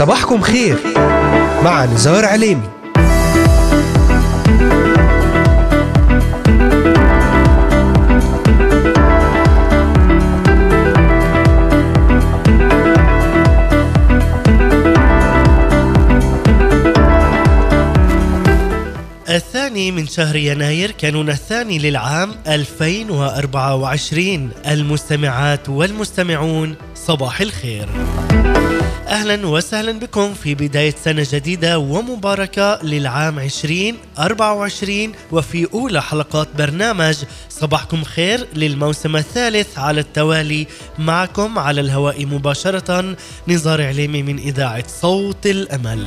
صباحكم خير مع نزار عليمي. الثاني من شهر يناير كانون الثاني للعام 2024 المستمعات والمستمعون صباح الخير. أهلا وسهلا بكم في بداية سنة جديدة ومباركة للعام 2024 وفي أولى حلقات برنامج صباحكم خير للموسم الثالث على التوالي معكم على الهواء مباشرة نزار عليمي من إذاعة صوت الأمل.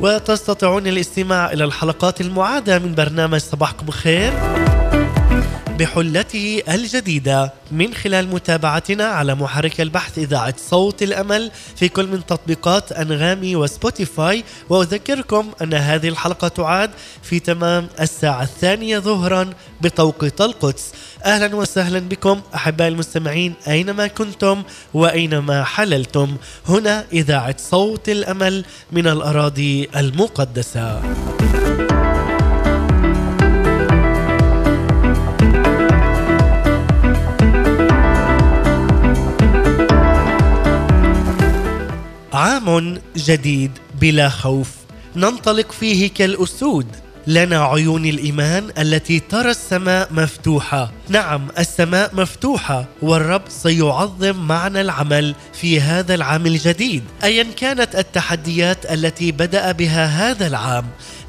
وتستطيعون الاستماع إلى الحلقات المعادة من برنامج صباحكم خير بحلته الجديدة من خلال متابعتنا على محرك البحث إذاعة صوت الأمل في كل من تطبيقات أنغامي وسبوتيفاي. وأذكركم أن هذه الحلقة تعاد في تمام الساعة الثانية ظهرا بتوقيت القدس أهلا وسهلا بكم أحبائي المستمعين أينما كنتم وأينما حللتم. هنا إذاعة صوت الأمل من الأراضي المقدسة. عام جديد بلا خوف. ننطلق فيه كالأسود. لنا عيون الإيمان التي ترى السماء مفتوحة. نعم السماء مفتوحة والرب سيعظم معنا العمل في هذا العام الجديد. ايا كانت التحديات التي بدأ بها هذا العام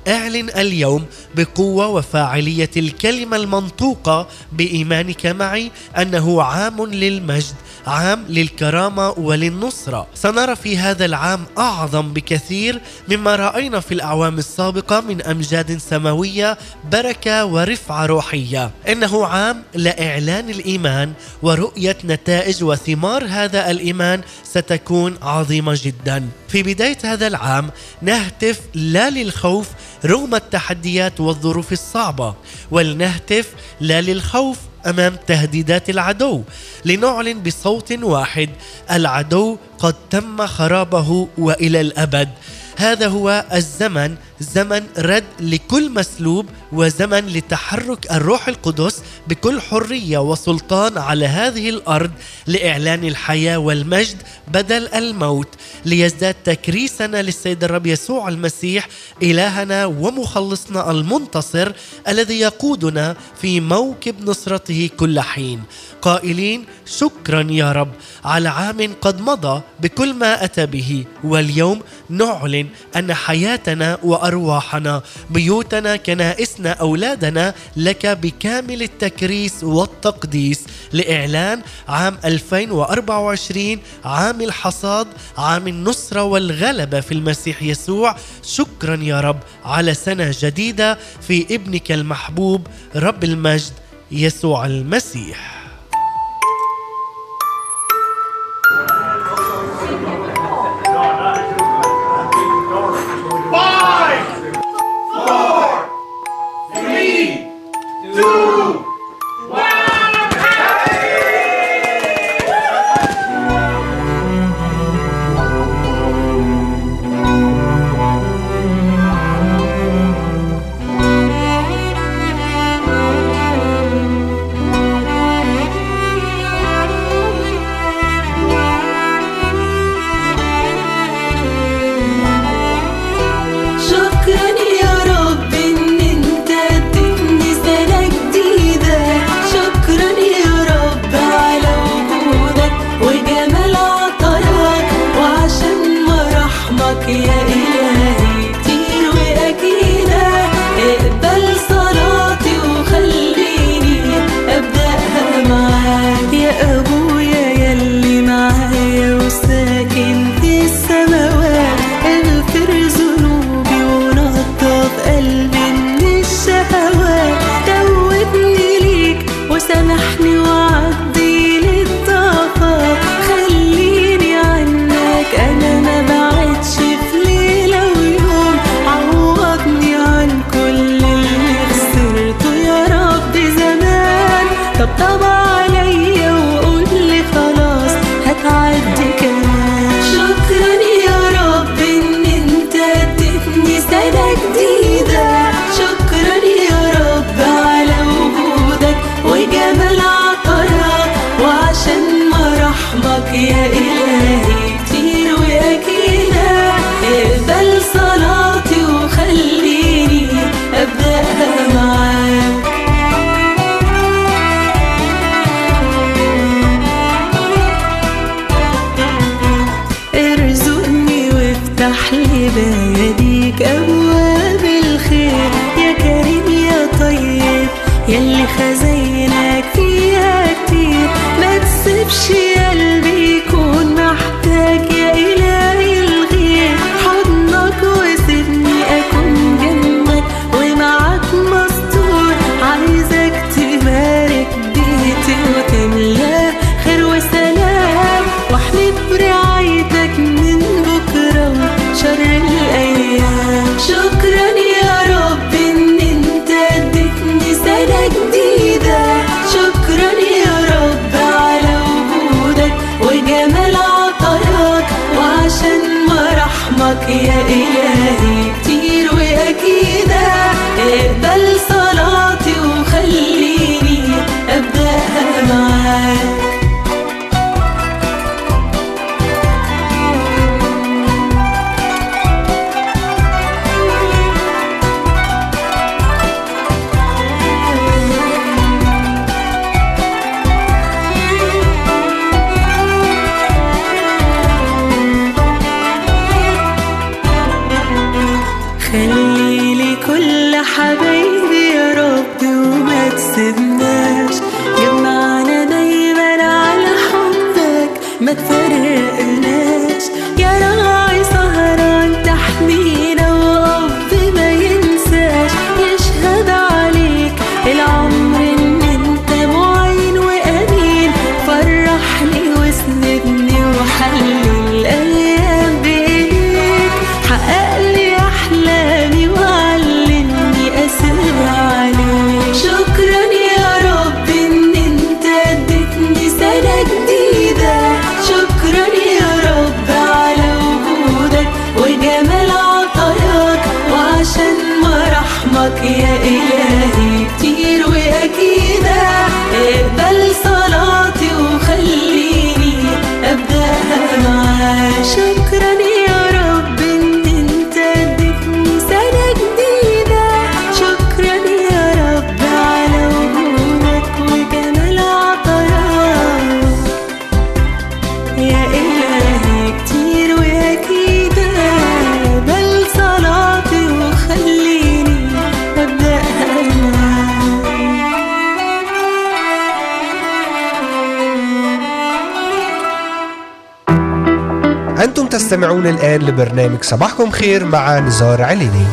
اعلن اليوم بقوة وفاعلية الكلمة المنطوقة بإيمانك معي أنه عام للمجد عام للكرامة وللنصرة. سنرى في هذا العام أعظم بكثير مما رأينا في الأعوام السابقة من أمجاد سماوية بركة ورفعة روحية. إنه عام لإعلان الإيمان ورؤية نتائج وثمار هذا الإيمان ستكون عظيمة جدا. في بداية هذا العام نهتف لا للخوف رغم التحديات والظروف الصعبة ولنهتف لا للخوف أمام تهديدات العدو. لنعلن بصوت واحد العدو قد تم خرابه وإلى الأبد. هذا هو الزمن زمن رد لكل مسلوب وزمن لتحرك الروح القدس بكل حرية وسلطان على هذه الأرض لإعلان الحياة والمجد بدل الموت ليزداد تكريسنا للسيد الرب يسوع المسيح إلهنا ومخلصنا المنتصر الذي يقودنا في موكب نصرته كل حين. قائلين شكرا يا رب على عام قد مضى بكل ما أتى به واليوم نعلن أن حياتنا وأرواحنا بيوتنا كنائسنا أولادنا لك بكامل التكريس والتقديس لإعلان عام 2024 عام الحصاد عام النصره والغلبة في المسيح يسوع. شكرا يا رب على سنة جديدة في ابنك المحبوب رب المجد يسوع المسيح. يلي خزينك فيها كتير. ما تسيبش تستمعون الآن لبرنامج صباحكم خير مع نزار عليني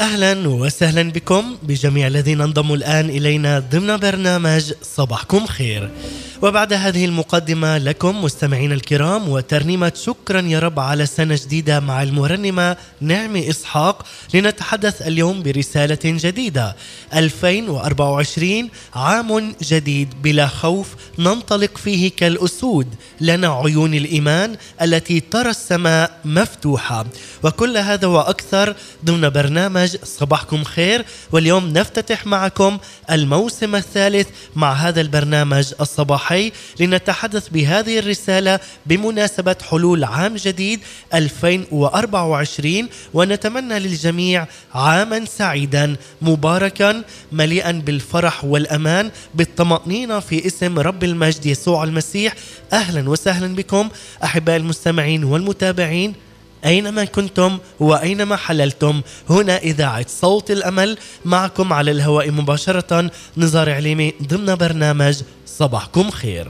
أهلا وسهلا بكم بجميع الذين انضموا الآن إلينا ضمن برنامج صباحكم خير. وبعد هذه المقدمة لكم مستمعينا الكرام وترنيمة شكرا يا رب على سنة جديدة مع المرنمة نعمه إسحاق لنتحدث اليوم برسالة جديدة. 2024 عام جديد بلا خوف ننطلق فيه كالأسود لنا عيون الإيمان التي ترى السماء مفتوحة. وكل هذا وأكثر ضمن برنامج صباحكم خير واليوم نفتتح معكم الموسم الثالث مع هذا البرنامج الصباحي لنتحدث بهذه الرسالة بمناسبة حلول عام جديد 2024 ونتمنى للجميع عاما سعيدا مباركا مليئا بالفرح والأمان بالطمأنينة في اسم رب المجد يسوع المسيح. أهلا وسهلا بكم أحبائي المستمعين والمتابعين. أينما كنتم وأينما حللتم. هنا إذاعة صوت الأمل معكم على الهواء مباشرة. نزار عليمي ضمن برنامج صباحكم خير.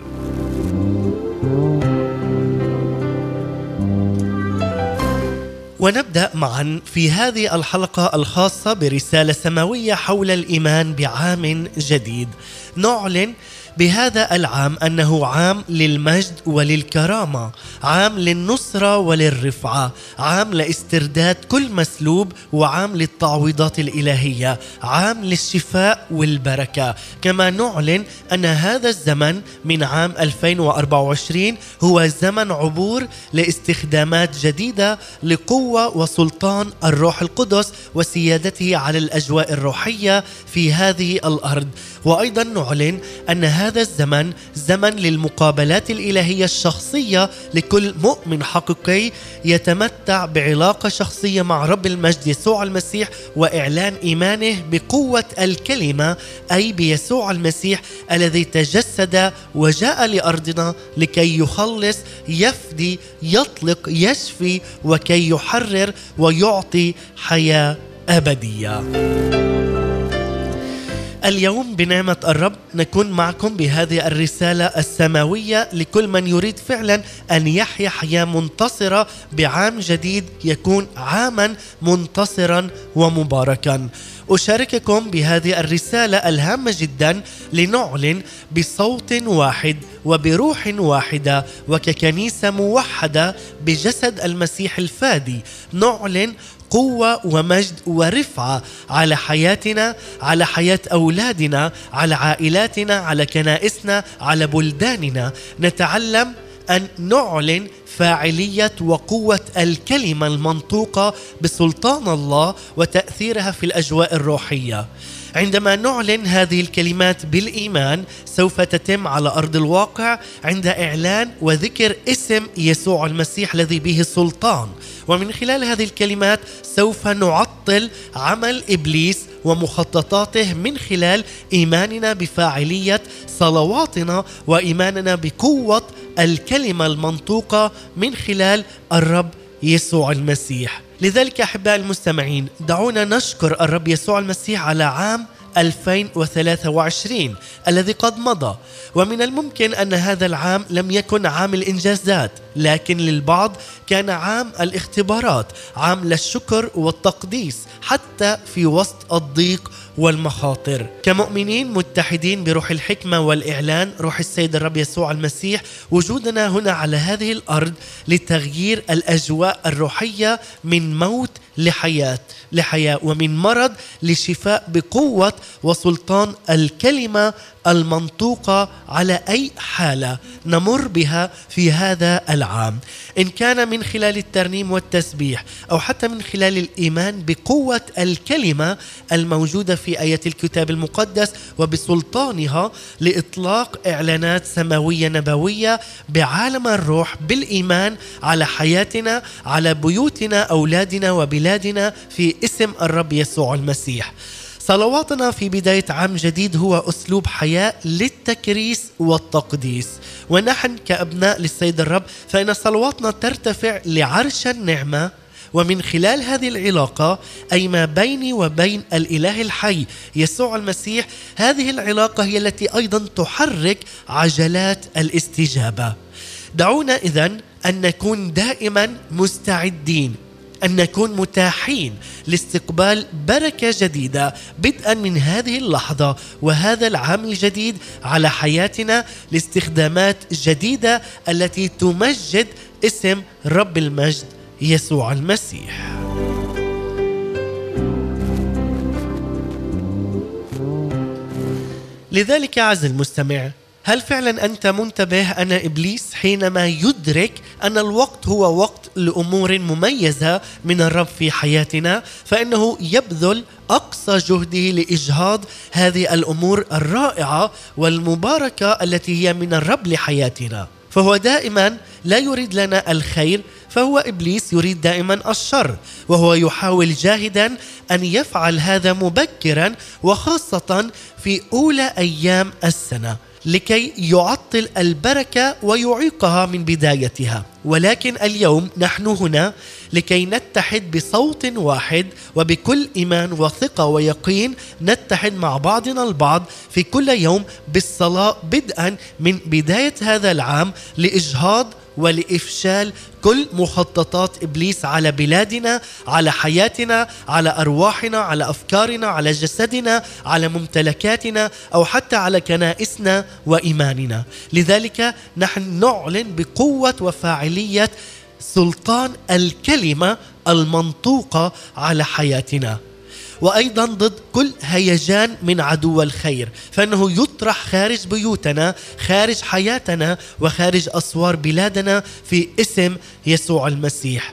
ونبدأ معا في هذه الحلقة الخاصة برسالة سماوية حول الإيمان بعام جديد. نعلن بهذا العام أنه عام للمجد وللكرامة، عام للنصرة وللرفعة، عام لاسترداد كل مسلوب وعام للتعويضات الإلهية، عام للشفاء والبركة، كما نعلن أن هذا الزمن من عام 2024 هو زمن عبور لاستخدامات جديدة لقوة وسلطان الروح القدس وسيادته على الأجواء الروحية في هذه الأرض، وأيضا نعلن أن هذا الزمن زمن للمقابلات الإلهية الشخصية لكل مؤمن حقيقي يتمتع بعلاقة شخصية مع رب المجد يسوع المسيح وإعلان إيمانه بقوة الكلمة أي بيسوع المسيح الذي تجسد وجاء لأرضنا لكي يخلص يفدي يطلق يشفي وكي يحرر ويعطي حياة أبدية. اليوم بنعمة الرب نكون معكم بهذه الرسالة السماوية لكل من يريد فعلا أن يحيا حياة منتصرة بعام جديد يكون عاما منتصرا ومباركا. أشارككم بهذه الرسالة الهامة جدا لنعلن بصوت واحد وبروح واحدة وككنيسة موحدة بجسد المسيح الفادي. نعلن قوة ومجد ورفعة على حياتنا على حياة أولادنا على عائلاتنا على كنائسنا على بلداننا. نتعلم أن نعلن فاعلية وقوة الكلمة المنطوقة بسلطان الله وتأثيرها في الأجواء الروحية. عندما نعلن هذه الكلمات بالإيمان سوف تتم على أرض الواقع عند إعلان وذكر اسم يسوع المسيح الذي به سلطان. ومن خلال هذه الكلمات سوف نعطل عمل إبليس ومخططاته من خلال إيماننا بفاعلية صلواتنا وإيماننا بقوة الكلمة المنطوقة من خلال الرب يسوع المسيح. لذلك أحباء المستمعين دعونا نشكر الرب يسوع المسيح على عام 2023 الذي قد مضى. ومن الممكن أن هذا العام لم يكن عام الإنجازات لكن للبعض كان عام الاختبارات عام للشكر والتقديس حتى في وسط الضيق والمخاطر. كمؤمنين متحدين بروح الحكمة والإعلان روح السيد الرب يسوع المسيح وجودنا هنا على هذه الأرض لتغيير الأجواء الروحية من موت لحياة لحياة ومن مرض لشفاء بقوة وسلطان الكلمة المنطوقة على أي حالة نمر بها في هذا العام. إن كان من خلال الترنيم والتسبيح أو حتى من خلال الإيمان بقوة الكلمة الموجودة في آية الكتاب المقدس وبسلطانها لإطلاق إعلانات سماوية نبوية بعالم الروح بالإيمان على حياتنا على بيوتنا أولادنا وبلادنا في اسم الرب يسوع المسيح. صلواتنا في بداية عام جديد هو أسلوب حياة للتكريس والتقديس. ونحن كأبناء للسيد الرب فإن صلواتنا ترتفع لعرش النعمة ومن خلال هذه العلاقة أي ما بيني وبين الإله الحي يسوع المسيح هذه العلاقة هي التي أيضا تحرك عجلات الاستجابة. دعونا إذن أن نكون دائما مستعدين أن نكون متاحين لاستقبال بركة جديدة بدءا من هذه اللحظة وهذا العام الجديد على حياتنا لاستخدامات جديدة التي تمجد اسم رب المجد. يسوع المسيح. لذلك عز المستمع هل فعلا أنت منتبه أن إبليس حينما يدرك أن الوقت هو وقت لأمور مميزة من الرب في حياتنا فإنه يبذل أقصى جهده لإجهاض هذه الأمور الرائعة والمباركة التي هي من الرب لحياتنا فهو دائما لا يريد لنا الخير فهو إبليس يريد دائما الشر وهو يحاول جاهدا أن يفعل هذا مبكرا وخاصة في أولى أيام السنة لكي يعطل البركة ويعيقها من بدايتها. ولكن اليوم نحن هنا لكي نتحد بصوت واحد وبكل إيمان وثقة ويقين نتحد مع بعضنا البعض في كل يوم بالصلاة بدءا من بداية هذا العام لإجهاض ولإفشال كل مخططات إبليس على بلادنا على حياتنا على أرواحنا على أفكارنا على جسدنا على ممتلكاتنا أو حتى على كنائسنا وإيماننا. لذلك نحن نعلن بقوة وفاعلية سلطان الكلمة المنطوقة على حياتنا. وأيضا ضد كل هيجان من عدو الخير فإنه يطرح خارج بيوتنا خارج حياتنا وخارج أسوار بلادنا في اسم يسوع المسيح.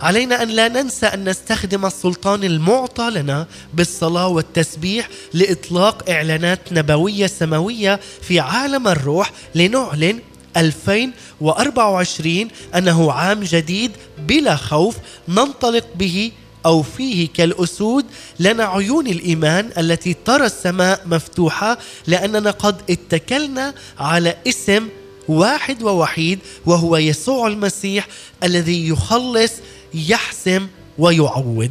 علينا أن لا ننسى أن نستخدم السلطان المعطى لنا بالصلاة والتسبيح لإطلاق إعلانات نبوية سماوية في عالم الروح لنعلن 2024 أنه عام جديد بلا خوف ننطلق به أو فيه كالأسود لنا عيون الإيمان التي ترى السماء مفتوحة لأننا قد اتكلنا على اسم واحد ووحيد وهو يسوع المسيح الذي يخلص يحسم ويعوض.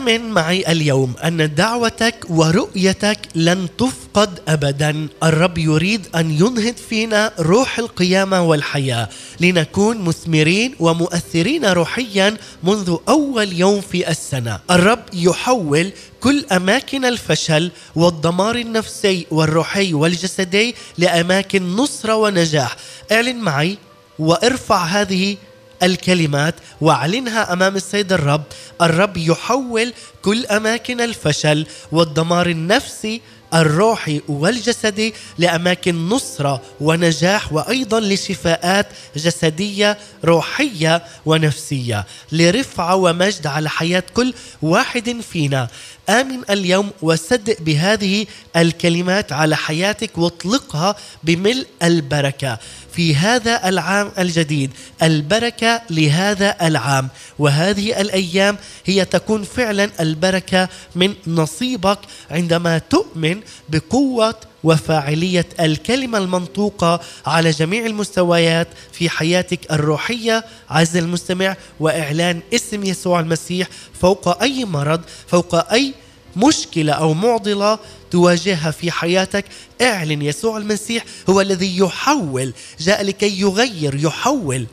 آمن معي اليوم أن دعوتك ورؤيتك لن تفقد أبدا. الرب يريد أن ينهض فينا روح القيامة والحياة. لنكون مثمرين ومؤثرين روحيا منذ أول يوم في السنة. الرب يحول كل أماكن الفشل والدمار النفسي والروحي والجسدي لأماكن نصرة ونجاح. اعلن معي وارفع هذه الكلمات واعلنها أمام السيد الرب. الرب يحول كل أماكن الفشل والدمار النفسي الروحي والجسدي لأماكن نصرة ونجاح وأيضا لشفاءات جسدية روحية ونفسية. لرفعه ومجد على حياة كل واحد فينا. آمن اليوم وصدق بهذه الكلمات على حياتك واطلقها بملء البركة. في هذا العام الجديد البركة لهذا العام. وهذه الأيام هي تكون فعلا البركة من نصيبك عندما تؤمن بقوة وفاعلية الكلمة المنطوقة على جميع المستويات في حياتك الروحية. عز المستمع وإعلان اسم يسوع المسيح فوق أي مرض فوق أي مشكلة أو معضلة تواجهها في حياتك. اعلن يسوع المسيح هو الذي يحول جاء لكي يغير يحول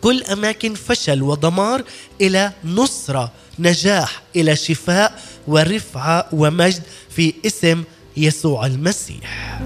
كل أماكن فشل ودمار إلى نصرة نجاح إلى شفاء ورفعة ومجد في اسم يسوع المسيح.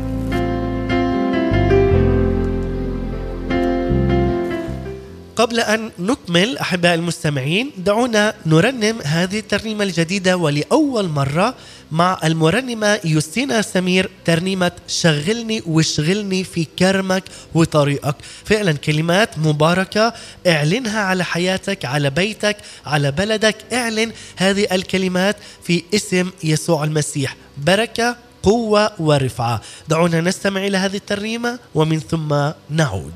قبل أن نكمل أحباء المستمعين دعونا نرنم هذه الترنيمة الجديدة ولأول مرة مع المرنمة يوستينا سمير ترنيمة شغلني واشغلني في كرمك وطريقك فعلا كلمات مباركة اعلنها على حياتك على بيتك على بلدك اعلن هذه الكلمات في اسم يسوع المسيح. بركة قوة ورفعة. دعونا نستمع إلى هذه الترنيمة ومن ثم نعود.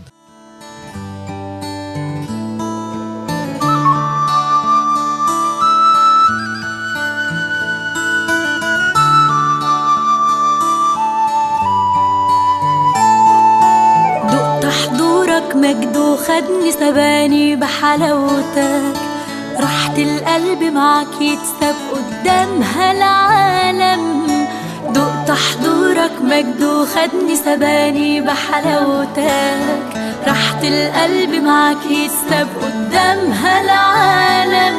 دقت حضورك مجد وخدني سباني بحلاوتك. راحة القلب معك يتساب قدام هالعالم. دقت حضورك مجد وخدني سباني بحلاوتك. راحة القلب معك يتساب قدام هالعالم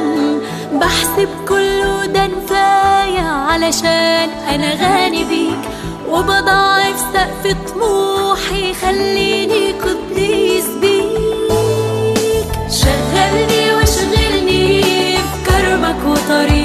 بحسب كله ده نفاية علشان أنا غني بيك. وبضاعف سقف طموحي خليني قديس بيك. شغلني واشغلني في كرمك وطريقك.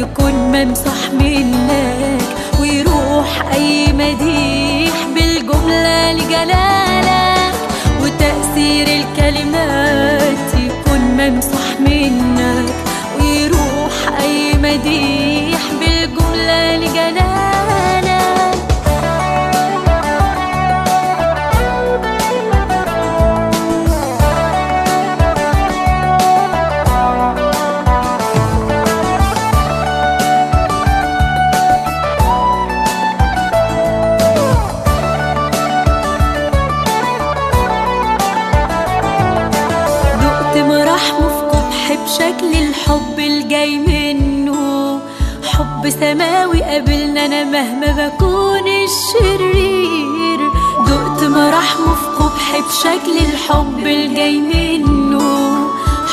يكون ممسوح منك ويروح أي مديح بالجملة لجلالك وتأثير الكلمات يكون ممسوح منك ويروح أي مديح بالجملة لجلالك أنا مهما بكون الشرير دقت مراحمه في قبح بشكل الحب الجاي منه.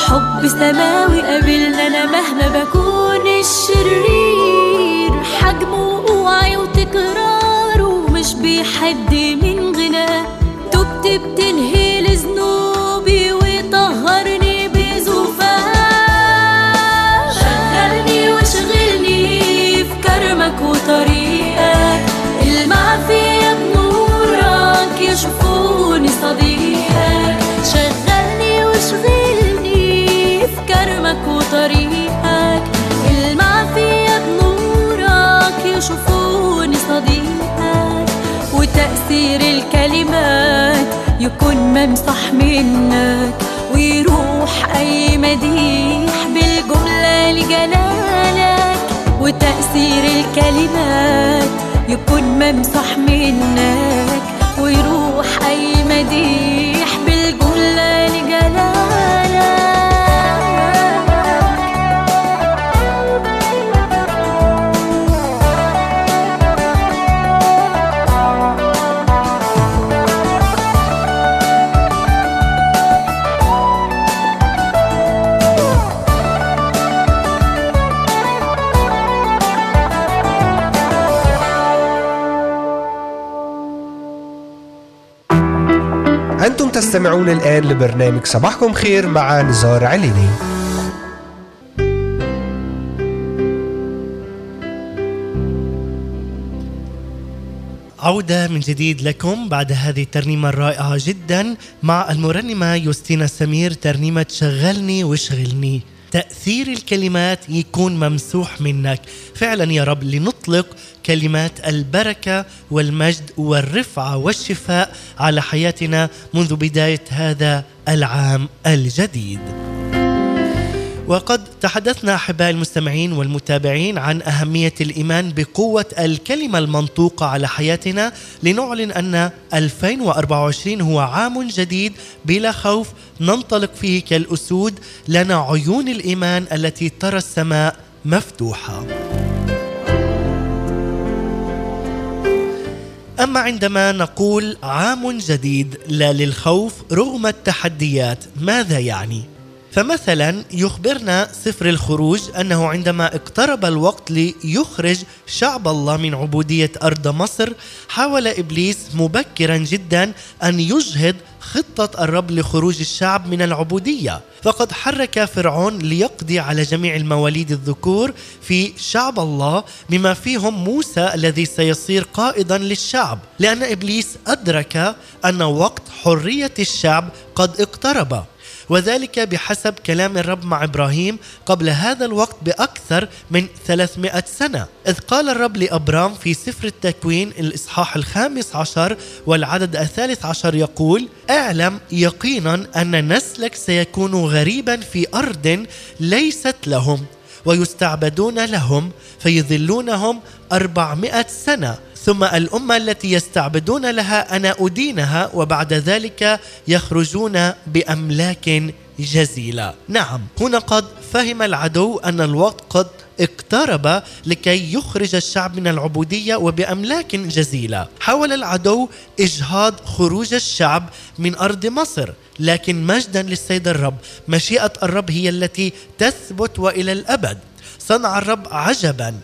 حب سماوي قابلنا أنا مهما بكون الشرير. حجمه وقوعي وتكراره مش بيحد من غناه. تبت بتنهي يشوفوني صديقك وتأثير الكلمات يكون ممسح منك. ويروح أي مديح بالجملة لجلالك وتأثير الكلمات يكون ممسح منك. ويروح أي مديح بالجملة تستمعون الآن لبرنامج صباحكم خير مع نزار عليني. عودة من جديد لكم بعد هذه الترنيمة الرائعة جدا مع المرنمة يوستينا سمير ترنيمة شغلني واشغلني تأثير الكلمات يكون ممسوح منك. فعلا يا رب لنطلق كلمات البركة والمجد والرفعة والشفاء على حياتنا منذ بداية هذا العام الجديد. وقد تحدثنا أحبائي المستمعين والمتابعين عن أهمية الإيمان بقوة الكلمة المنطوقة على حياتنا لنعلن أن 2024 هو عام جديد بلا خوف ننطلق فيه كالأسود لنا عيون الإيمان التي ترى السماء مفتوحة. أما عندما نقول عام جديد لا للخوف رغم التحديات ماذا يعني؟ فمثلا يخبرنا سفر الخروج أنه عندما اقترب الوقت ليخرج شعب الله من عبودية أرض مصر حاول إبليس مبكرا جدا أن يجهض خطة الرب لخروج الشعب من العبودية. فقد حرك فرعون ليقضي على جميع المواليد الذكور في شعب الله بما فيهم موسى الذي سيصير قائدا للشعب. لأن إبليس أدرك أن وقت حرية الشعب قد اقترب. وذلك بحسب كلام الرب مع إبراهيم قبل هذا الوقت بأكثر من 300 سنة. إذ قال الرب لأبرام في سفر التكوين الإصحاح الخامس عشر والعدد الثالث عشر يقول اعلم يقينا أن نسلك سيكون غريبا في أرض ليست لهم ويستعبدون لهم فيذلونهم أربعمائة سنة. ثم الأمة التي يستعبدون لها أنا أدينها وبعد ذلك يخرجون بأملاك جزيلة. نعم هنا قد فهم العدو أن الوقت قد اقترب لكي يخرج الشعب من العبودية وبأملاك جزيلة. حاول العدو إجهاض خروج الشعب من أرض مصر لكن مجدا للسيد الرب. مشيئة الرب هي التي تثبت وإلى الأبد. صنع الرب عجبا.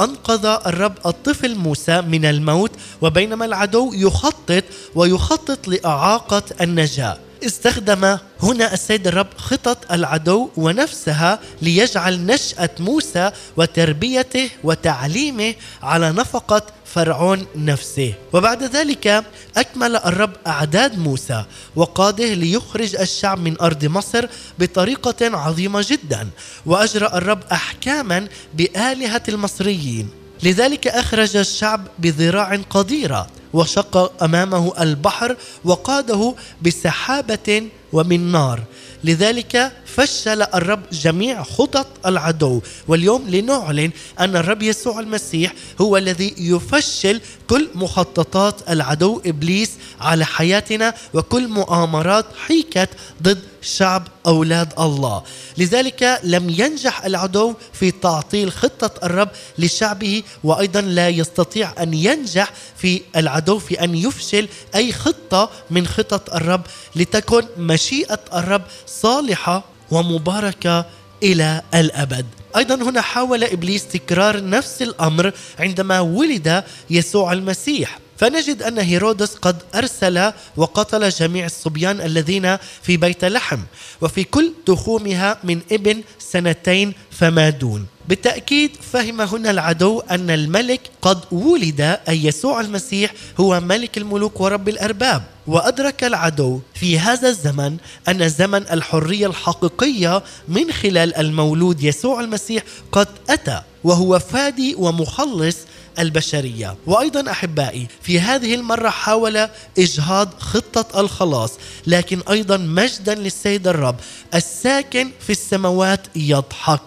أنقذ الرب الطفل موسى من الموت وبينما العدو يخطط ويخطط لإعاقة النجاة. استخدم هنا السيد الرب خطط العدو ونفسها ليجعل نشأة موسى وتربيته وتعليمه على نفقة فرعون نفسه. وبعد ذلك أكمل الرب أعداد موسى وقاده ليخرج الشعب من أرض مصر بطريقة عظيمة جدا وأجرى الرب أحكاما بآلهة المصريين. لذلك أخرج الشعب بذراع قديرة وشق أمامه البحر وقاده بسحابة ومن نار. لذلك فشل الرب جميع خطط العدو. واليوم لنعلن أن الرب يسوع المسيح هو الذي يفشل كل مخططات العدو إبليس على حياتنا وكل مؤامرات حيكت ضد شعب أولاد الله. لذلك لم ينجح العدو في تعطيل خطة الرب لشعبه وأيضا لا يستطيع أن ينجح في العدو في أن يفشل أي خطة من خطط الرب لتكن مشيئة الرب صالحة ومباركة إلى الأبد. أيضا هنا حاول إبليس تكرار نفس الأمر عندما ولد يسوع المسيح. فنجد أن هيرودس قد أرسل وقتل جميع الصبيان الذين في بيت لحم وفي كل تخومها من ابن سنتين فما دون. بالتأكيد فهم هنا العدو أن الملك قد ولد أي يسوع المسيح هو ملك الملوك ورب الأرباب. وأدرك العدو في هذا الزمن أن زمن الحرية الحقيقية من خلال المولود يسوع المسيح قد أتى وهو فادي ومخلص البشرية. وأيضا أحبائي في هذه المرة حاول إجهاض خطة الخلاص لكن أيضا مجدا للسيد الرب الساكن في السماوات يضحك.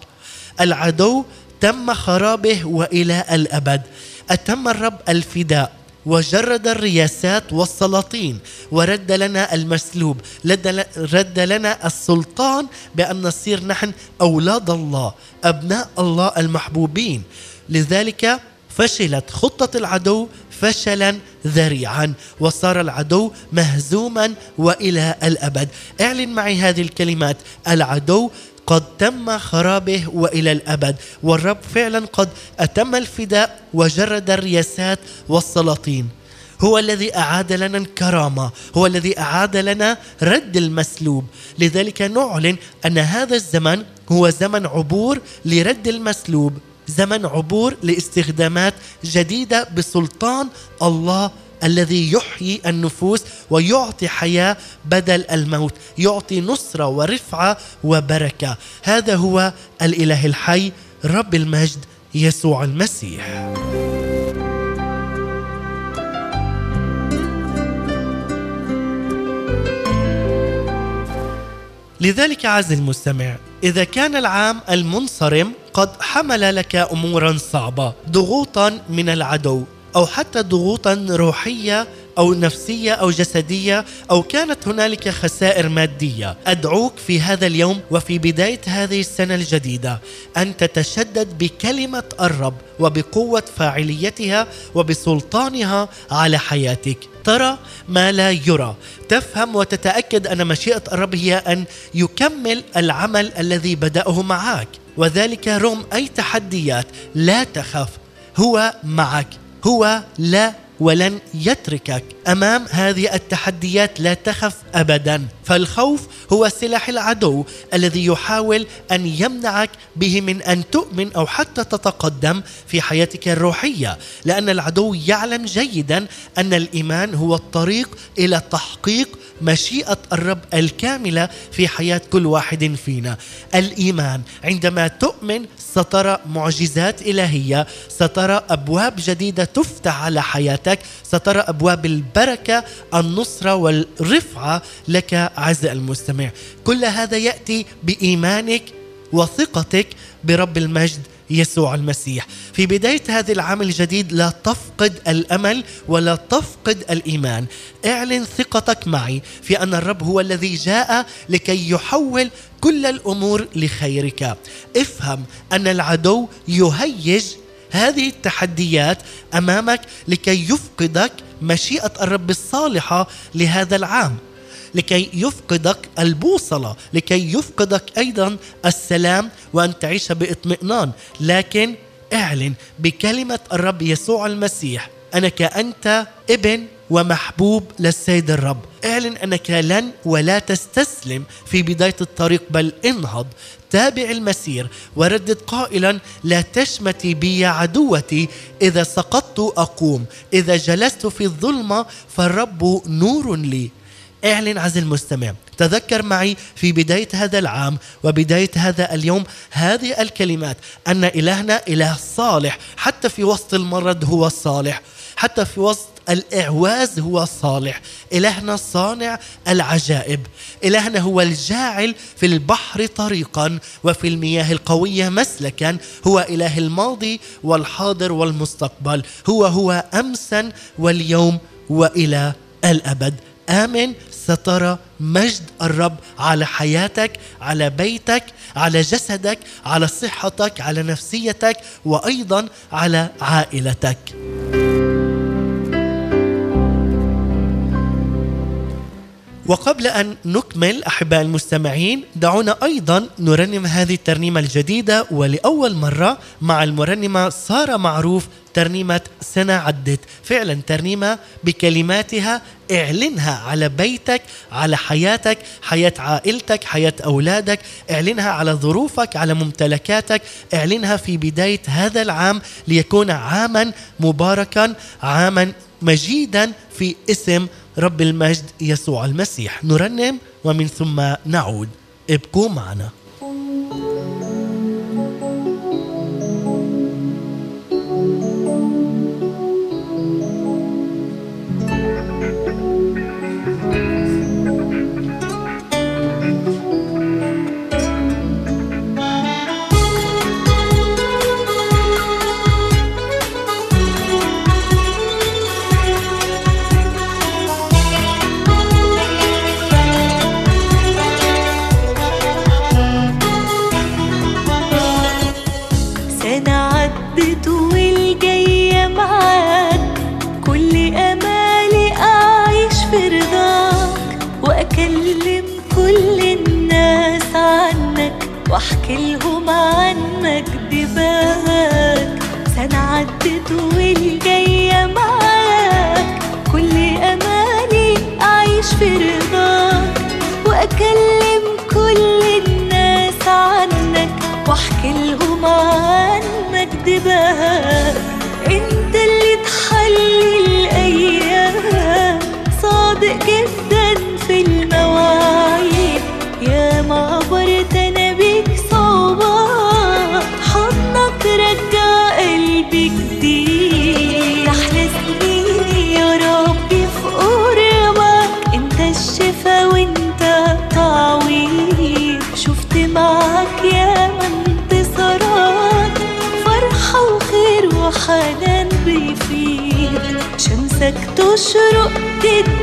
العدو تم خرابه وإلى الأبد. أتم الرب الفداء وجرد الرياسات والسلاطين ورد لنا المسلوب. رد لنا السلطان بأن نصير نحن أولاد الله أبناء الله المحبوبين. لذلك فشلت خطة العدو فشلا ذريعا وصار العدو مهزوما وإلى الأبد. اعلن معي هذه الكلمات. العدو قد تم خرابه وإلى الأبد والرب فعلا قد أتم الفداء وجرد الرياسات والسلاطين. هو الذي أعاد لنا الكرامة هو الذي أعاد لنا رد المسلوب. لذلك نعلن أن هذا الزمن هو زمن عبور لرد المسلوب. زمن عبور لاستخدامات جديدة بسلطان الله الذي يحيي النفوس ويعطي حياة بدل الموت يعطي نصرة ورفعة وبركة. هذا هو الإله الحي رب المجد يسوع المسيح. لذلك عز المستمع إذا كان العام المنصرم قد حمل لك أمورا صعبة ضغوطا من العدو أو حتى ضغوطا روحية أو نفسية أو جسدية أو كانت هنالك خسائر مادية. أدعوك في هذا اليوم وفي بداية هذه السنة الجديدة أن تتشدد بكلمة الرب وبقوة فاعليتها وبسلطانها على حياتك. ترى ما لا يرى. تفهم وتتأكد أن مشيئة الرب هي أن يكمل العمل الذي بدأه معك. وذلك رغم أي تحديات. لا تخف هو معك. هو لا ولن يتركك أمام هذه التحديات لا تخف ابدا. فالخوف هو سلاح العدو الذي يحاول أن يمنعك به من أن تؤمن أو حتى تتقدم في حياتك الروحية لأن العدو يعلم جيدا أن الإيمان هو الطريق إلى تحقيق مشيئة الرب الكاملة في حياة كل واحد فينا. الإيمان عندما تؤمن سترى معجزات إلهية سترى أبواب جديدة تفتح على حياتك سترى أبواب البركة النصرة والرفعة لك عز المستمع. كل هذا يأتي بإيمانك وثقتك برب المجد يسوع المسيح. في بداية هذا العام الجديد لا تفقد الأمل ولا تفقد الإيمان. اعلن ثقتك معي في أن الرب هو الذي جاء لكي يحول كل الأمور لخيرك. افهم أن العدو يهيج هذه التحديات أمامك لكي يفقدك مشيئة الرب الصالحة لهذا العام. لكي يفقدك البوصلة لكي يفقدك أيضا السلام وأن تعيش بإطمئنان. لكن اعلن بكلمة الرب يسوع المسيح أنك أنت ابن ومحبوب للسيد الرب. اعلن أنك لن ولا تستسلم في بداية الطريق بل انهض. تابع المسير وردد قائلا لا تشمتي بي عدوتي إذا سقطت أقوم. إذا جلست في الظلمة فالرب نور لي. إعلن عز المستمع. تذكر معي في بداية هذا العام وبداية هذا اليوم هذه الكلمات. أن إلهنا إله صالح. حتى في وسط المرض هو صالح. حتى في وسط الإعواز هو الصالح إلهنا صانع العجائب. إلهنا هو الجاعل في البحر طريقا وفي المياه القوية مسلكا. هو إله الماضي والحاضر والمستقبل. هو هو أمسا واليوم وإلى الأبد. آمن سترى مجد الرب على حياتك على بيتك على جسدك على صحتك على نفسيتك وأيضا على عائلتك. وقبل أن نكمل أحباء المستمعين دعونا أيضا نرنم هذه الترنيمة الجديدة ولأول مرة مع المرنمة سارة معروف ترنيمة سنة عدت. فعلا ترنيمة بكلماتها اعلنها على بيتك على حياتك حياة عائلتك حياة أولادك اعلنها على ظروفك على ممتلكاتك اعلنها في بداية هذا العام ليكون عاما مباركا عاما مجيدا في اسم رب المجد يسوع المسيح. نرنم ومن ثم نعود. ابقوا معنا.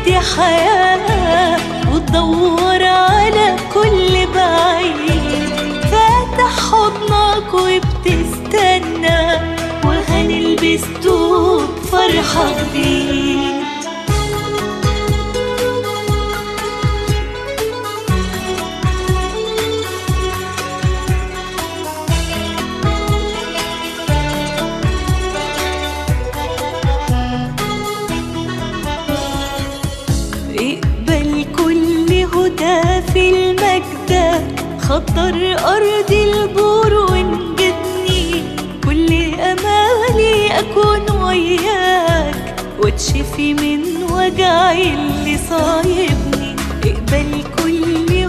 تدي حياة وتدور على كل بعيد. فاتح حضنك وبتستنى وهنلبس توب فرحة جديد خطر أرضي البور وانجدني كل أمالي أكون وياك. وتشفي من وجعي اللي صايبني. اقبل كل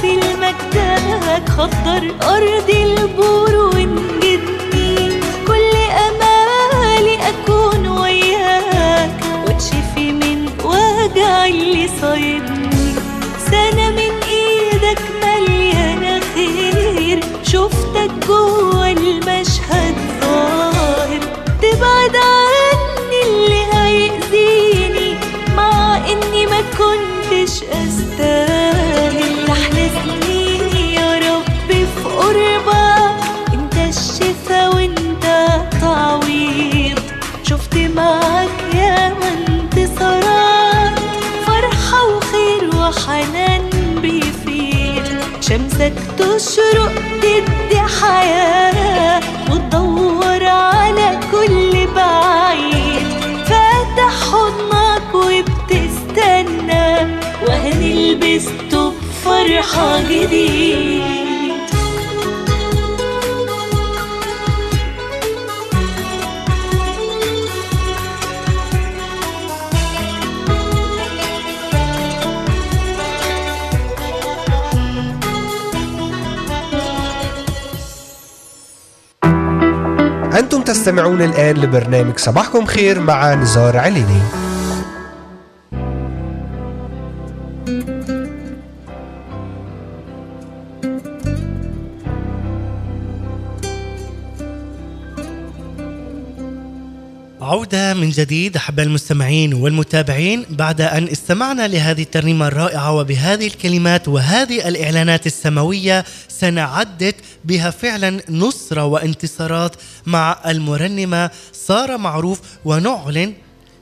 في المجدك خطر أرضي البور وانجدني كل أمالي أكون وياك. وتشفي من وجعي اللي صايبني. شفتك جوه المشهد ظاهر. تبعد عني اللي هيأذيني مع إني ما كنتش أستاهل. أحلى سنيني يا رب في قربك أنت الشفا وأنت تعويض. شفت معاك يا انتصارات فرحة وخير وحنان بيفيد شمسك تشرق higher. تستمعون الآن لبرنامج صباحكم خير مع نزار عليني. عودة من جديد أحباء المستمعين والمتابعين بعد أن استمعنا لهذه الترنيمة الرائعة وبهذه الكلمات وهذه الإعلانات السماوية سنعدد بها فعلا نصرة وانتصارات مع المرنمة. سارة معروف ونعلن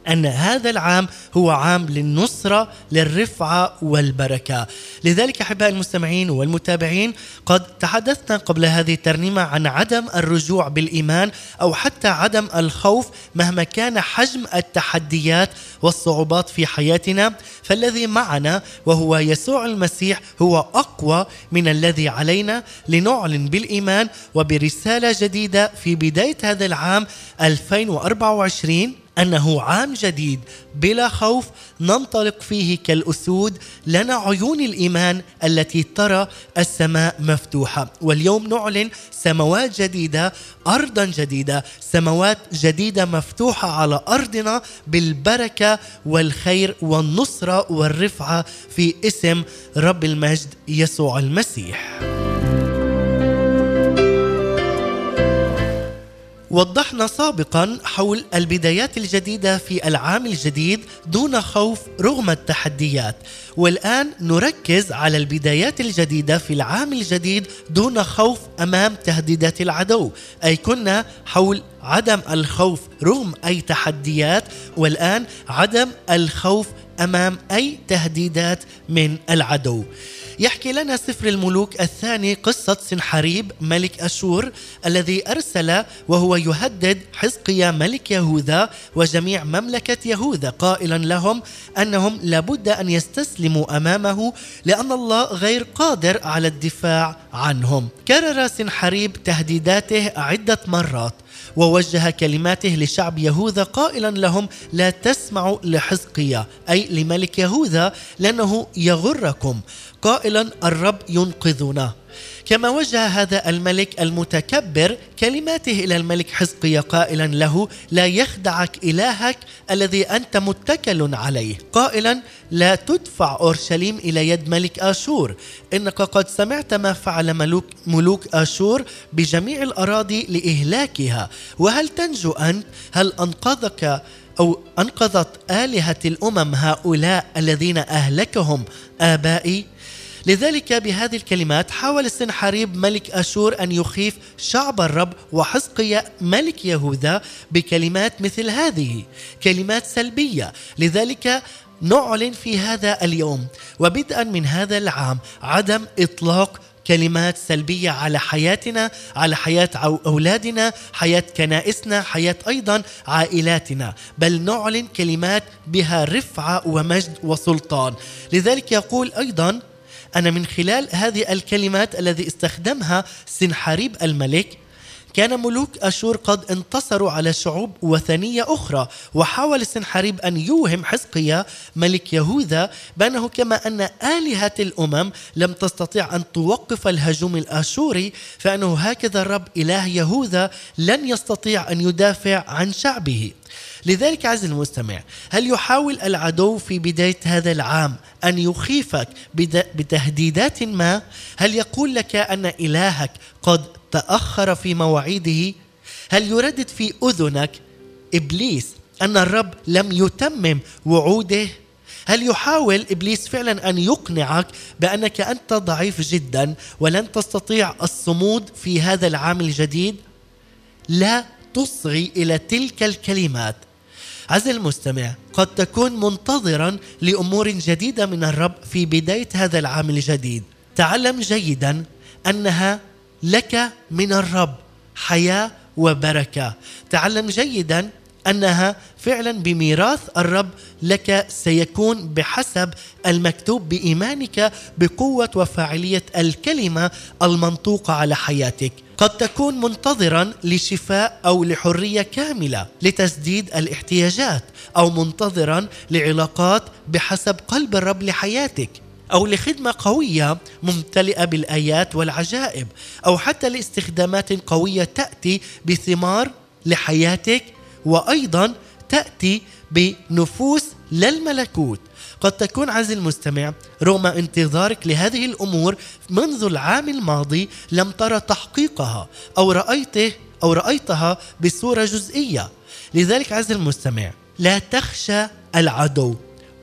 أن هذا العام هو عام للنصرة للرفعة والبركة. لذلك أحباء المستمعين والمتابعين قد تحدثنا قبل هذه الترنيمة عن عدم الرجوع بالإيمان أو حتى عدم الخوف مهما كان حجم التحديات والصعوبات في حياتنا. فالذي معنا وهو يسوع المسيح هو أقوى من الذي علينا لنعلن بالإيمان وبرسالة جديدة في بداية هذا العام 2024 أنه عام جديد بلا خوف ننطلق فيه كالأسود لنا عيون الإيمان التي ترى السماء مفتوحة. واليوم نعلن سماوات جديدة ارضا جديدة سماوات جديدة مفتوحة على أرضنا بالبركة والخير والنصرة والرفعة في اسم رب المجد يسوع المسيح. وضحنا سابقا حول البدايات الجديدة في العام الجديد دون خوف رغم التحديات. والآن نركز على البدايات الجديدة في العام الجديد دون خوف أمام تهديدات العدو. أي كنا حول عدم الخوف رغم أي تحديات والآن عدم الخوف أمام أي تهديدات من العدو. يحكي لنا سفر الملوك الثاني قصة سنحريب ملك أشور الذي أرسل وهو يهدد حزقيا ملك يهوذا وجميع مملكة يهوذا قائلا لهم أنهم لابد أن يستسلموا أمامه لأن الله غير قادر على الدفاع عنهم. كرر سنحريب تهديداته عدة مرات. ووجه كلماته لشعب يهوذا قائلا لهم لا تسمعوا لحزقيا أي لملك يهوذا لأنه يغركم. قائلا الرب ينقذنا. كما وجه هذا الملك المتكبر كلماته إلى الملك حزقيا قائلا له لا يخدعك إلهك الذي أنت متكل عليه. قائلا لا تدفع أورشليم إلى يد ملك آشور. إنك قد سمعت ما فعل ملوك ملوك آشور بجميع الأراضي لإهلاكها. وهل تنجو أنت؟ هل أنقذك أو أنقذت آلهة الأمم هؤلاء الذين أهلكهم؟ آبائي لذلك بهذه الكلمات حاول السنحريب ملك أشور أن يخيف شعب الرب وحزقيا ملك يهوذا بكلمات مثل هذه. كلمات سلبية. لذلك نعلن في هذا اليوم وبدءا من هذا العام عدم إطلاق كلمات سلبية على حياتنا على حياة أولادنا حياة كنائسنا حياة أيضا عائلاتنا. بل نعلن كلمات بها رفعة ومجد وسلطان. لذلك يقول أيضا أن من خلال هذه الكلمات الذي استخدمها سنحريب الملك كان ملوك أشور قد انتصروا على شعوب وثنية أخرى وحاول سنحريب أن يوهم حزقيا ملك يهوذا بأنه كما أن آلهة الأمم لم تستطيع أن توقف الهجوم الآشوري فأنه هكذا الرب إله يهوذا لن يستطيع أن يدافع عن شعبه. لذلك عز المستمع هل يحاول العدو في بداية هذا العام أن يخيفك بتهديدات ما؟ هل يقول لك أن إلهك قد تأخر في مواعيده. هل يردد في أذنك؟ إبليس أن الرب لم يتمم وعوده. هل يحاول إبليس فعلا أن يقنعك بأنك أنت ضعيف جدا ولن تستطيع الصمود في هذا العام الجديد؟ لا تصغي إلى تلك الكلمات. عزيزي المستمع قد تكون منتظرا لأمور جديدة من الرب في بداية هذا العام الجديد. تعلم جيدا أنها لك من الرب حياة وبركة. تعلم جيدا أنها فعلا بميراث الرب لك سيكون بحسب المكتوب بإيمانك بقوة وفاعلية الكلمة المنطوقة على حياتك. قد تكون منتظرا لشفاء أو لحرية كاملة لتسديد الاحتياجات أو منتظرا لعلاقات بحسب قلب الرب لحياتك. أو لخدمة قوية ممتلئة بالآيات والعجائب أو حتى لاستخدامات قوية تأتي بثمار لحياتك وأيضا تأتي بنفوس للملكوت. قد تكون عزيزي المستمع رغم انتظارك لهذه الأمور منذ العام الماضي لم ترى تحقيقها أو رأيته أو رأيتها بصورة جزئية. لذلك عز المستمع لا تخشى العدو.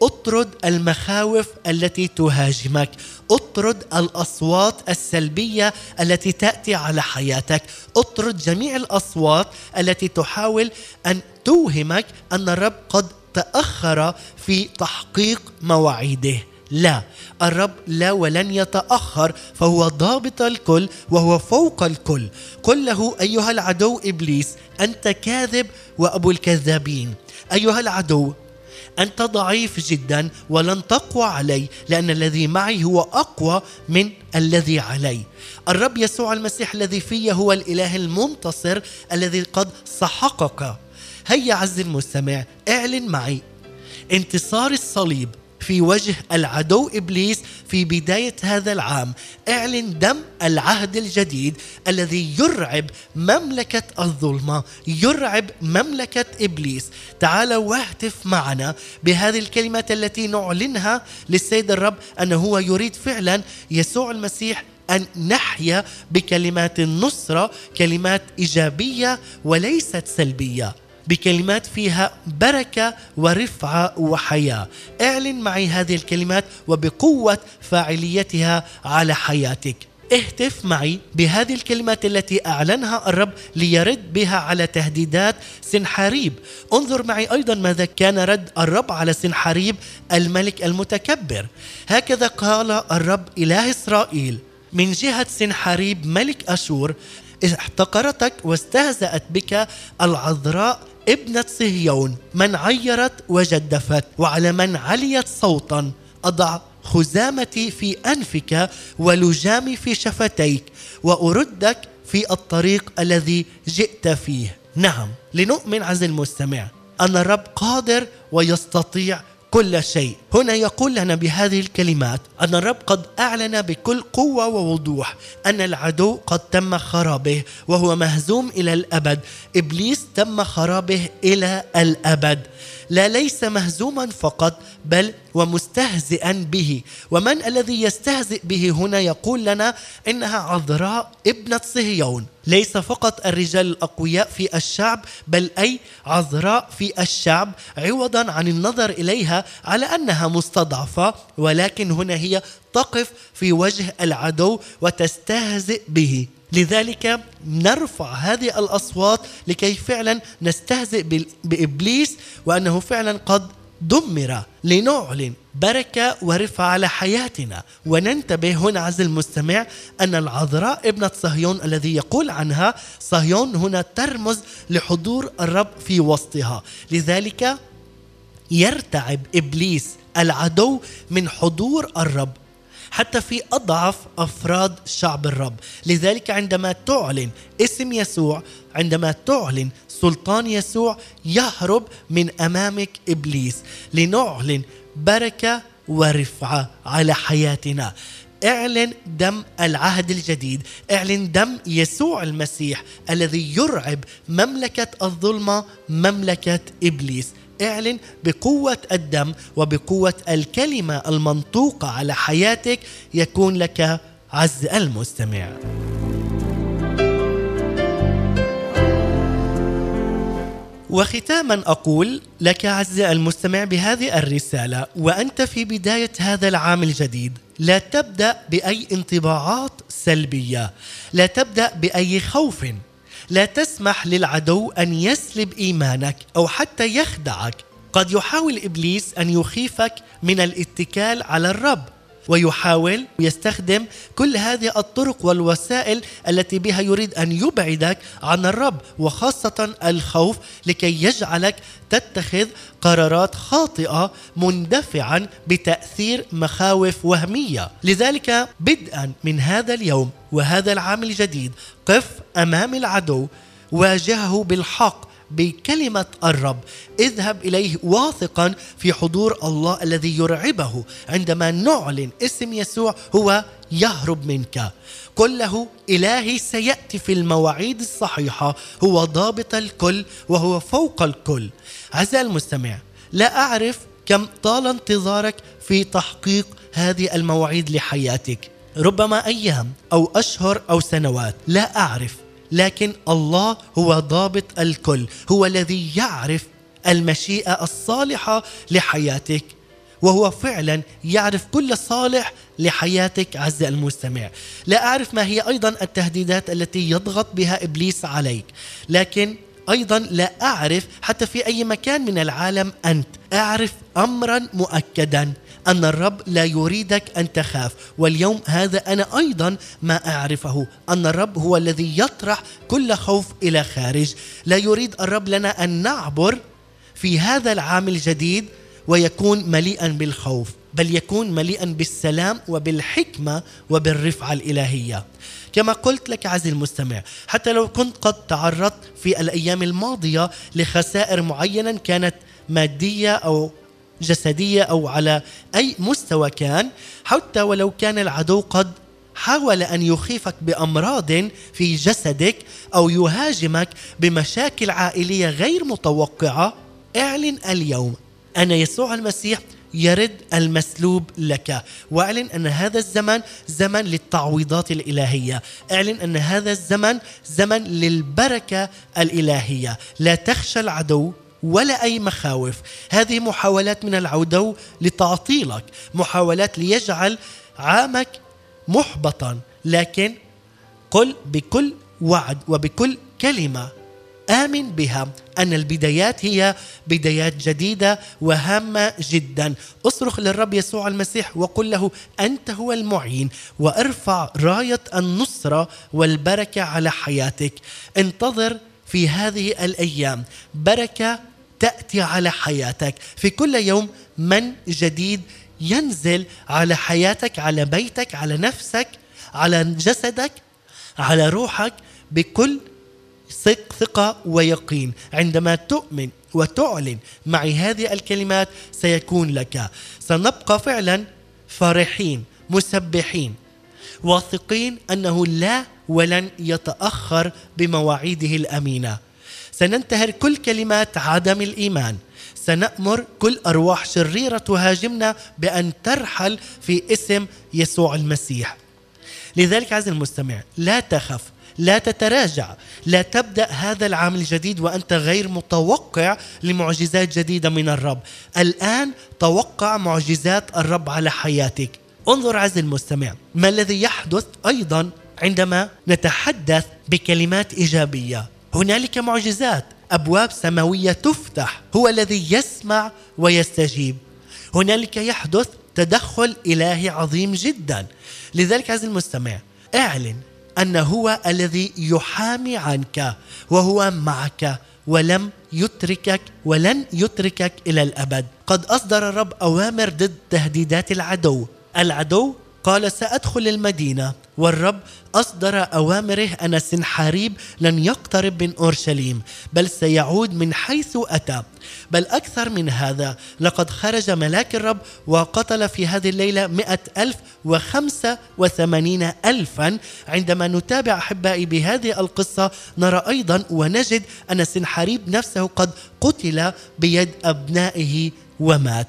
أطرد المخاوف التي تهاجمك. أطرد الأصوات السلبية التي تأتي على حياتك. أطرد جميع الأصوات التي تحاول أن توهمك أن الرب قد تأخر في تحقيق مواعيده. لا الرب لا ولن يتأخر فهو ضابط الكل وهو فوق الكل. قل له أيها العدو إبليس أنت كاذب وأبو الكذابين. أيها العدو أنت ضعيف جدا ولن تقوى علي لأن الذي معي هو أقوى من الذي علي. الرب يسوع المسيح الذي في هو الإله المنتصر الذي قد سحقك. هيا عز المستمع اعلن معي. انتصار الصليب في وجه العدو إبليس في بداية هذا العام. اعلن دم العهد الجديد الذي يرعب مملكة الظلمة يرعب مملكة إبليس. تعال واهتف معنا بهذه الكلمات التي نعلنها للسيد الرب أنه هو يريد فعلا يسوع المسيح أن نحيا بكلمات النصرة كلمات إيجابية وليست سلبية. بكلمات فيها بركة ورفعه وحياة. اعلن معي هذه الكلمات وبقوة فاعليتها على حياتك. اهتف معي بهذه الكلمات التي أعلنها الرب ليرد بها على تهديدات سنحاريب انظر معي أيضا ماذا كان رد الرب على سنحاريب الملك المتكبر. هكذا قال الرب إله إسرائيل من جهة سنحاريب ملك أشور احتقرتك واستهزأت بك العذراء ابنة صهيون من عيرت وجدفت وعلى من عليت صوتا. أضع خزامتي في أنفك ولجامي في شفتيك وأردك في الطريق الذي جئت فيه. نعم لنؤمن عز المستمع أن الرب قادر ويستطيع كل شيء. هنا يقول لنا بهذه الكلمات أن الرب قد أعلن بكل قوة ووضوح أن العدو قد تم خرابه وهو مهزوم إلى الأبد. إبليس تم خرابه إلى الأبد. لا ليس مهزوما فقط بل ومستهزئا به. ومن الذي يستهزئ به هنا يقول لنا إنها عذراء ابنة صهيون. ليس فقط الرجال الأقوياء في الشعب بل أي عذراء في الشعب عوضا عن النظر إليها على أنها مستضعفة. ولكن هنا هي تقف في وجه العدو وتستهزئ به. لذلك نرفع هذه الأصوات لكي فعلا نستهزئ بإبليس وأنه فعلا قد دمر لنعلن بركة ورفعه على حياتنا. وننتبه هنا عز المستمع أن العذراء ابنة صهيون الذي يقول عنها صهيون هنا ترمز لحضور الرب في وسطها. لذلك يرتعب إبليس العدو من حضور الرب حتى في أضعف أفراد شعب الرب. لذلك عندما تعلن اسم يسوع عندما تعلن سلطان يسوع يهرب من أمامك إبليس لنعلن بركة ورفعة على حياتنا. اعلن دم العهد الجديد اعلن دم يسوع المسيح الذي يرعب مملكة الظلمة مملكة إبليس. إعلن بقوة الدم وبقوة الكلمة المنطوقة على حياتك يكون لك عز المستمع. وختاما أقول لك عز المستمع بهذه الرسالة وأنت في بداية هذا العام الجديد لا تبدأ بأي انطباعات سلبية لا تبدأ بأي خوف لا تسمح للعدو أن يسلب إيمانك أو حتى يخدعك. قد يحاول إبليس أن يخيفك من الاتكال على الرب. ويحاول يستخدم كل هذه الطرق والوسائل التي بها يريد أن يبعدك عن الرب وخاصة الخوف لكي يجعلك تتخذ قرارات خاطئة مندفعا بتأثير مخاوف وهمية. لذلك بدءا من هذا اليوم وهذا العام الجديد قف أمام العدو واجهه بالحق بكلمة الرب. اذهب إليه واثقا في حضور الله الذي يرعبه عندما نعلن اسم يسوع هو يهرب منك. قل له إلهي سيأتي في المواعيد الصحيحة. هو ضابط الكل وهو فوق الكل. عزيزي المستمع لا أعرف كم طال انتظارك في تحقيق هذه المواعيد لحياتك. ربما أيام أو أشهر أو سنوات. لا أعرف. لكن الله هو ضابط الكل هو الذي يعرف المشيئة الصالحة لحياتك وهو فعلا يعرف كل صالح لحياتك عز المستمع. لا أعرف ما هي أيضا التهديدات التي يضغط بها إبليس عليك لكن أيضا لا أعرف حتى في أي مكان من العالم أنت أعرف أمرا مؤكدا. أن الرب لا يريدك أن تخاف. واليوم هذا أنا أيضا ما أعرفه أن الرب هو الذي يطرح كل خوف إلى خارج. لا يريد الرب لنا أن نعبر في هذا العام الجديد ويكون مليئا بالخوف بل يكون مليئا بالسلام وبالحكمة وبالرفعة الإلهية. كما قلت لك عزيزي المستمع حتى لو كنت قد تعرضت في الأيام الماضية لخسائر معينة كانت مادية أو جسدية أو على أي مستوى كان حتى ولو كان العدو قد حاول أن يخيفك بأمراض في جسدك أو يهاجمك بمشاكل عائلية غير متوقعة اعلن اليوم. أن يسوع المسيح يرد المسلوب لك. واعلن أن هذا الزمن زمن للتعويضات الإلهية. اعلن أن هذا الزمن زمن للبركة الإلهية. لا تخشى العدو ولا أي مخاوف. هذه محاولات من العدو لتعطيلك محاولات ليجعل عامك محبطا. لكن قل بكل وعد وبكل كلمة. آمن بها. أن البدايات هي بدايات جديدة وهامة جدا. اصرخ للرب يسوع المسيح وقل له أنت هو المعين. وارفع راية النصرة والبركة على حياتك. انتظر في هذه الأيام. بركة تأتي على حياتك. في كل يوم من جديد ينزل على حياتك على بيتك على نفسك على جسدك على روحك بكل ثق ثقة ويقين. عندما تؤمن وتعلن معي هذه الكلمات سيكون لك. سنبقى فعلا فرحين مسبحين واثقين أنه لا ولن يتأخر بمواعيده الأمينة. سننتهر كل كلمات عدم الإيمان. سنأمر كل أرواح شريرة تهاجمنا بأن ترحل في اسم يسوع المسيح. لذلك عزيزي المستمع لا تخف لا تتراجع لا تبدأ هذا العام الجديد وأنت غير متوقع لمعجزات جديدة من الرب. الآن توقع معجزات الرب على حياتك. انظر عزيزي المستمع ما الذي يحدث أيضا عندما نتحدث بكلمات إيجابية؟ هنالك معجزات أبواب سماوية تفتح هو الذي يسمع ويستجيب. هنالك يحدث تدخل إلهي عظيم جدا. لذلك عزيزي المستمع اعلن أن هو الذي يحامي عنك وهو معك ولم يتركك ولن يتركك إلى الأبد. قد أصدر الرب أوامر ضد تهديدات العدو. العدو قال سأدخل المدينة. والرب أصدر أوامره أن سنحاريب لن يقترب من أورشليم بل سيعود من حيث أتى. بل أكثر من هذا لقد خرج ملاك الرب وقتل في هذه الليلة مئة ألف وخمسة وثمانين ألفا. عندما نتابع أحبائي بهذه القصة نرى أيضا ونجد أن سنحاريب نفسه قد قتل بيد أبنائه ومات.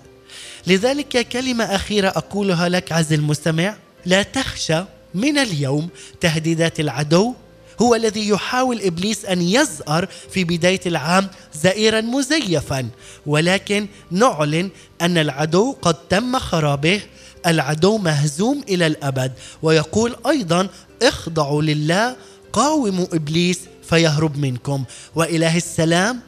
لذلك كلمة أخيرة أقولها لك عز المستمع لا تخشى من اليوم تهديدات العدو هو الذي يحاول إبليس أن يزأر في بداية العام زائرا مزيفا. ولكن نعلن أن العدو قد تم خرابه. العدو مهزوم إلى الأبد. ويقول أيضا اخضعوا لله قاوموا إبليس فيهرب منكم. وإله السلام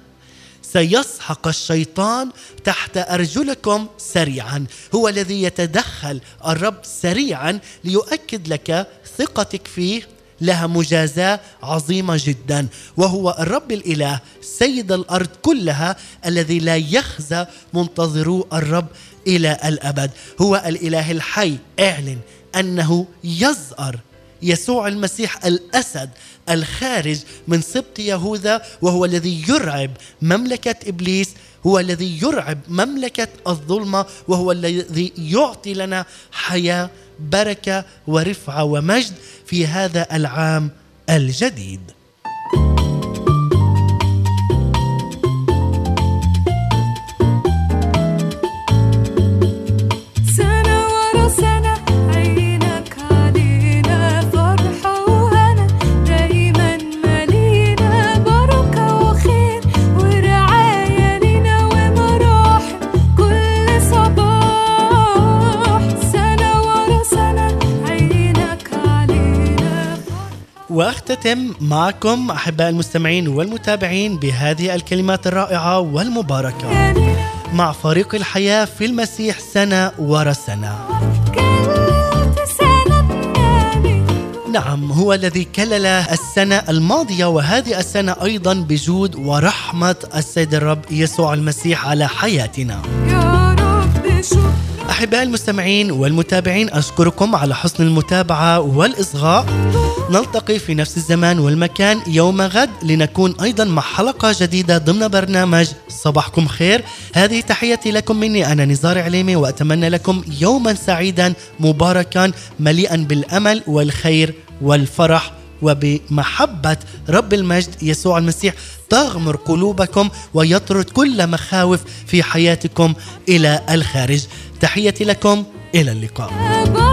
سيسحق الشيطان تحت أرجلكم سريعا. هو الذي يتدخل الرب سريعا ليؤكد لك ثقتك فيه. لها مجازاة عظيمة جدا. وهو الرب الإله سيد الأرض كلها الذي لا يخزى منتظرو الرب إلى الأبد. هو الإله الحي اعلن أنه يزأر يسوع المسيح الأسد الخارج من سبط يهوذا وهو الذي يرعب مملكة إبليس هو الذي يرعب مملكة الظلمة وهو الذي يعطي لنا حياة بركة ورفعة ومجد في هذا العام الجديد. واختتم معكم أحباء المستمعين والمتابعين بهذه الكلمات الرائعة والمباركة مع فريق الحياة في المسيح سنة ورا سندني نعم هو الذي كلل السنة الماضية وهذه السنة أيضا بجود ورحمة السيد الرب يسوع المسيح على حياتنا. أحباء المستمعين والمتابعين أشكركم على حسن المتابعة والإصغاء. نلتقي في نفس الزمان والمكان يوم غد لنكون أيضا مع حلقة جديدة ضمن برنامج صباحكم خير. هذه تحيتي لكم مني أنا نزار عليمي وأتمنى لكم يوما سعيدا مباركا مليئا بالأمل والخير والفرح وبمحبة رب المجد يسوع المسيح. تغمر قلوبكم ويطرد كل مخاوف في حياتكم إلى الخارج. تحيتي لكم إلى اللقاء.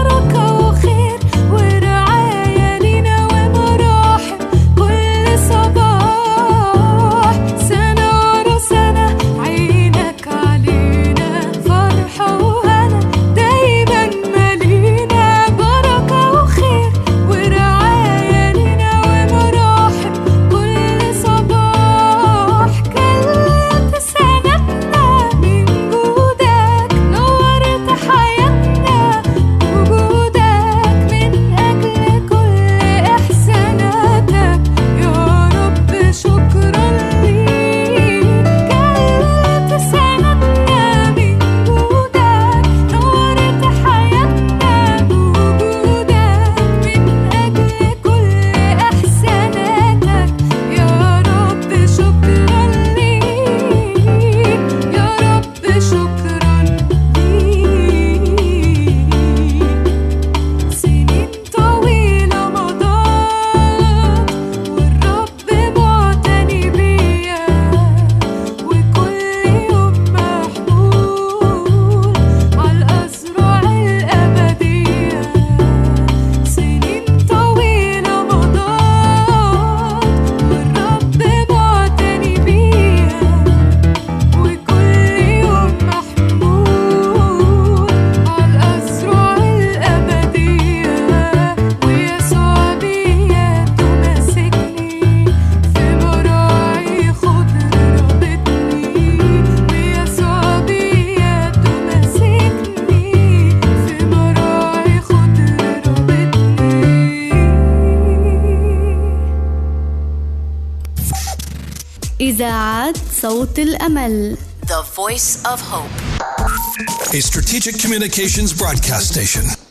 A strategic communications broadcast station.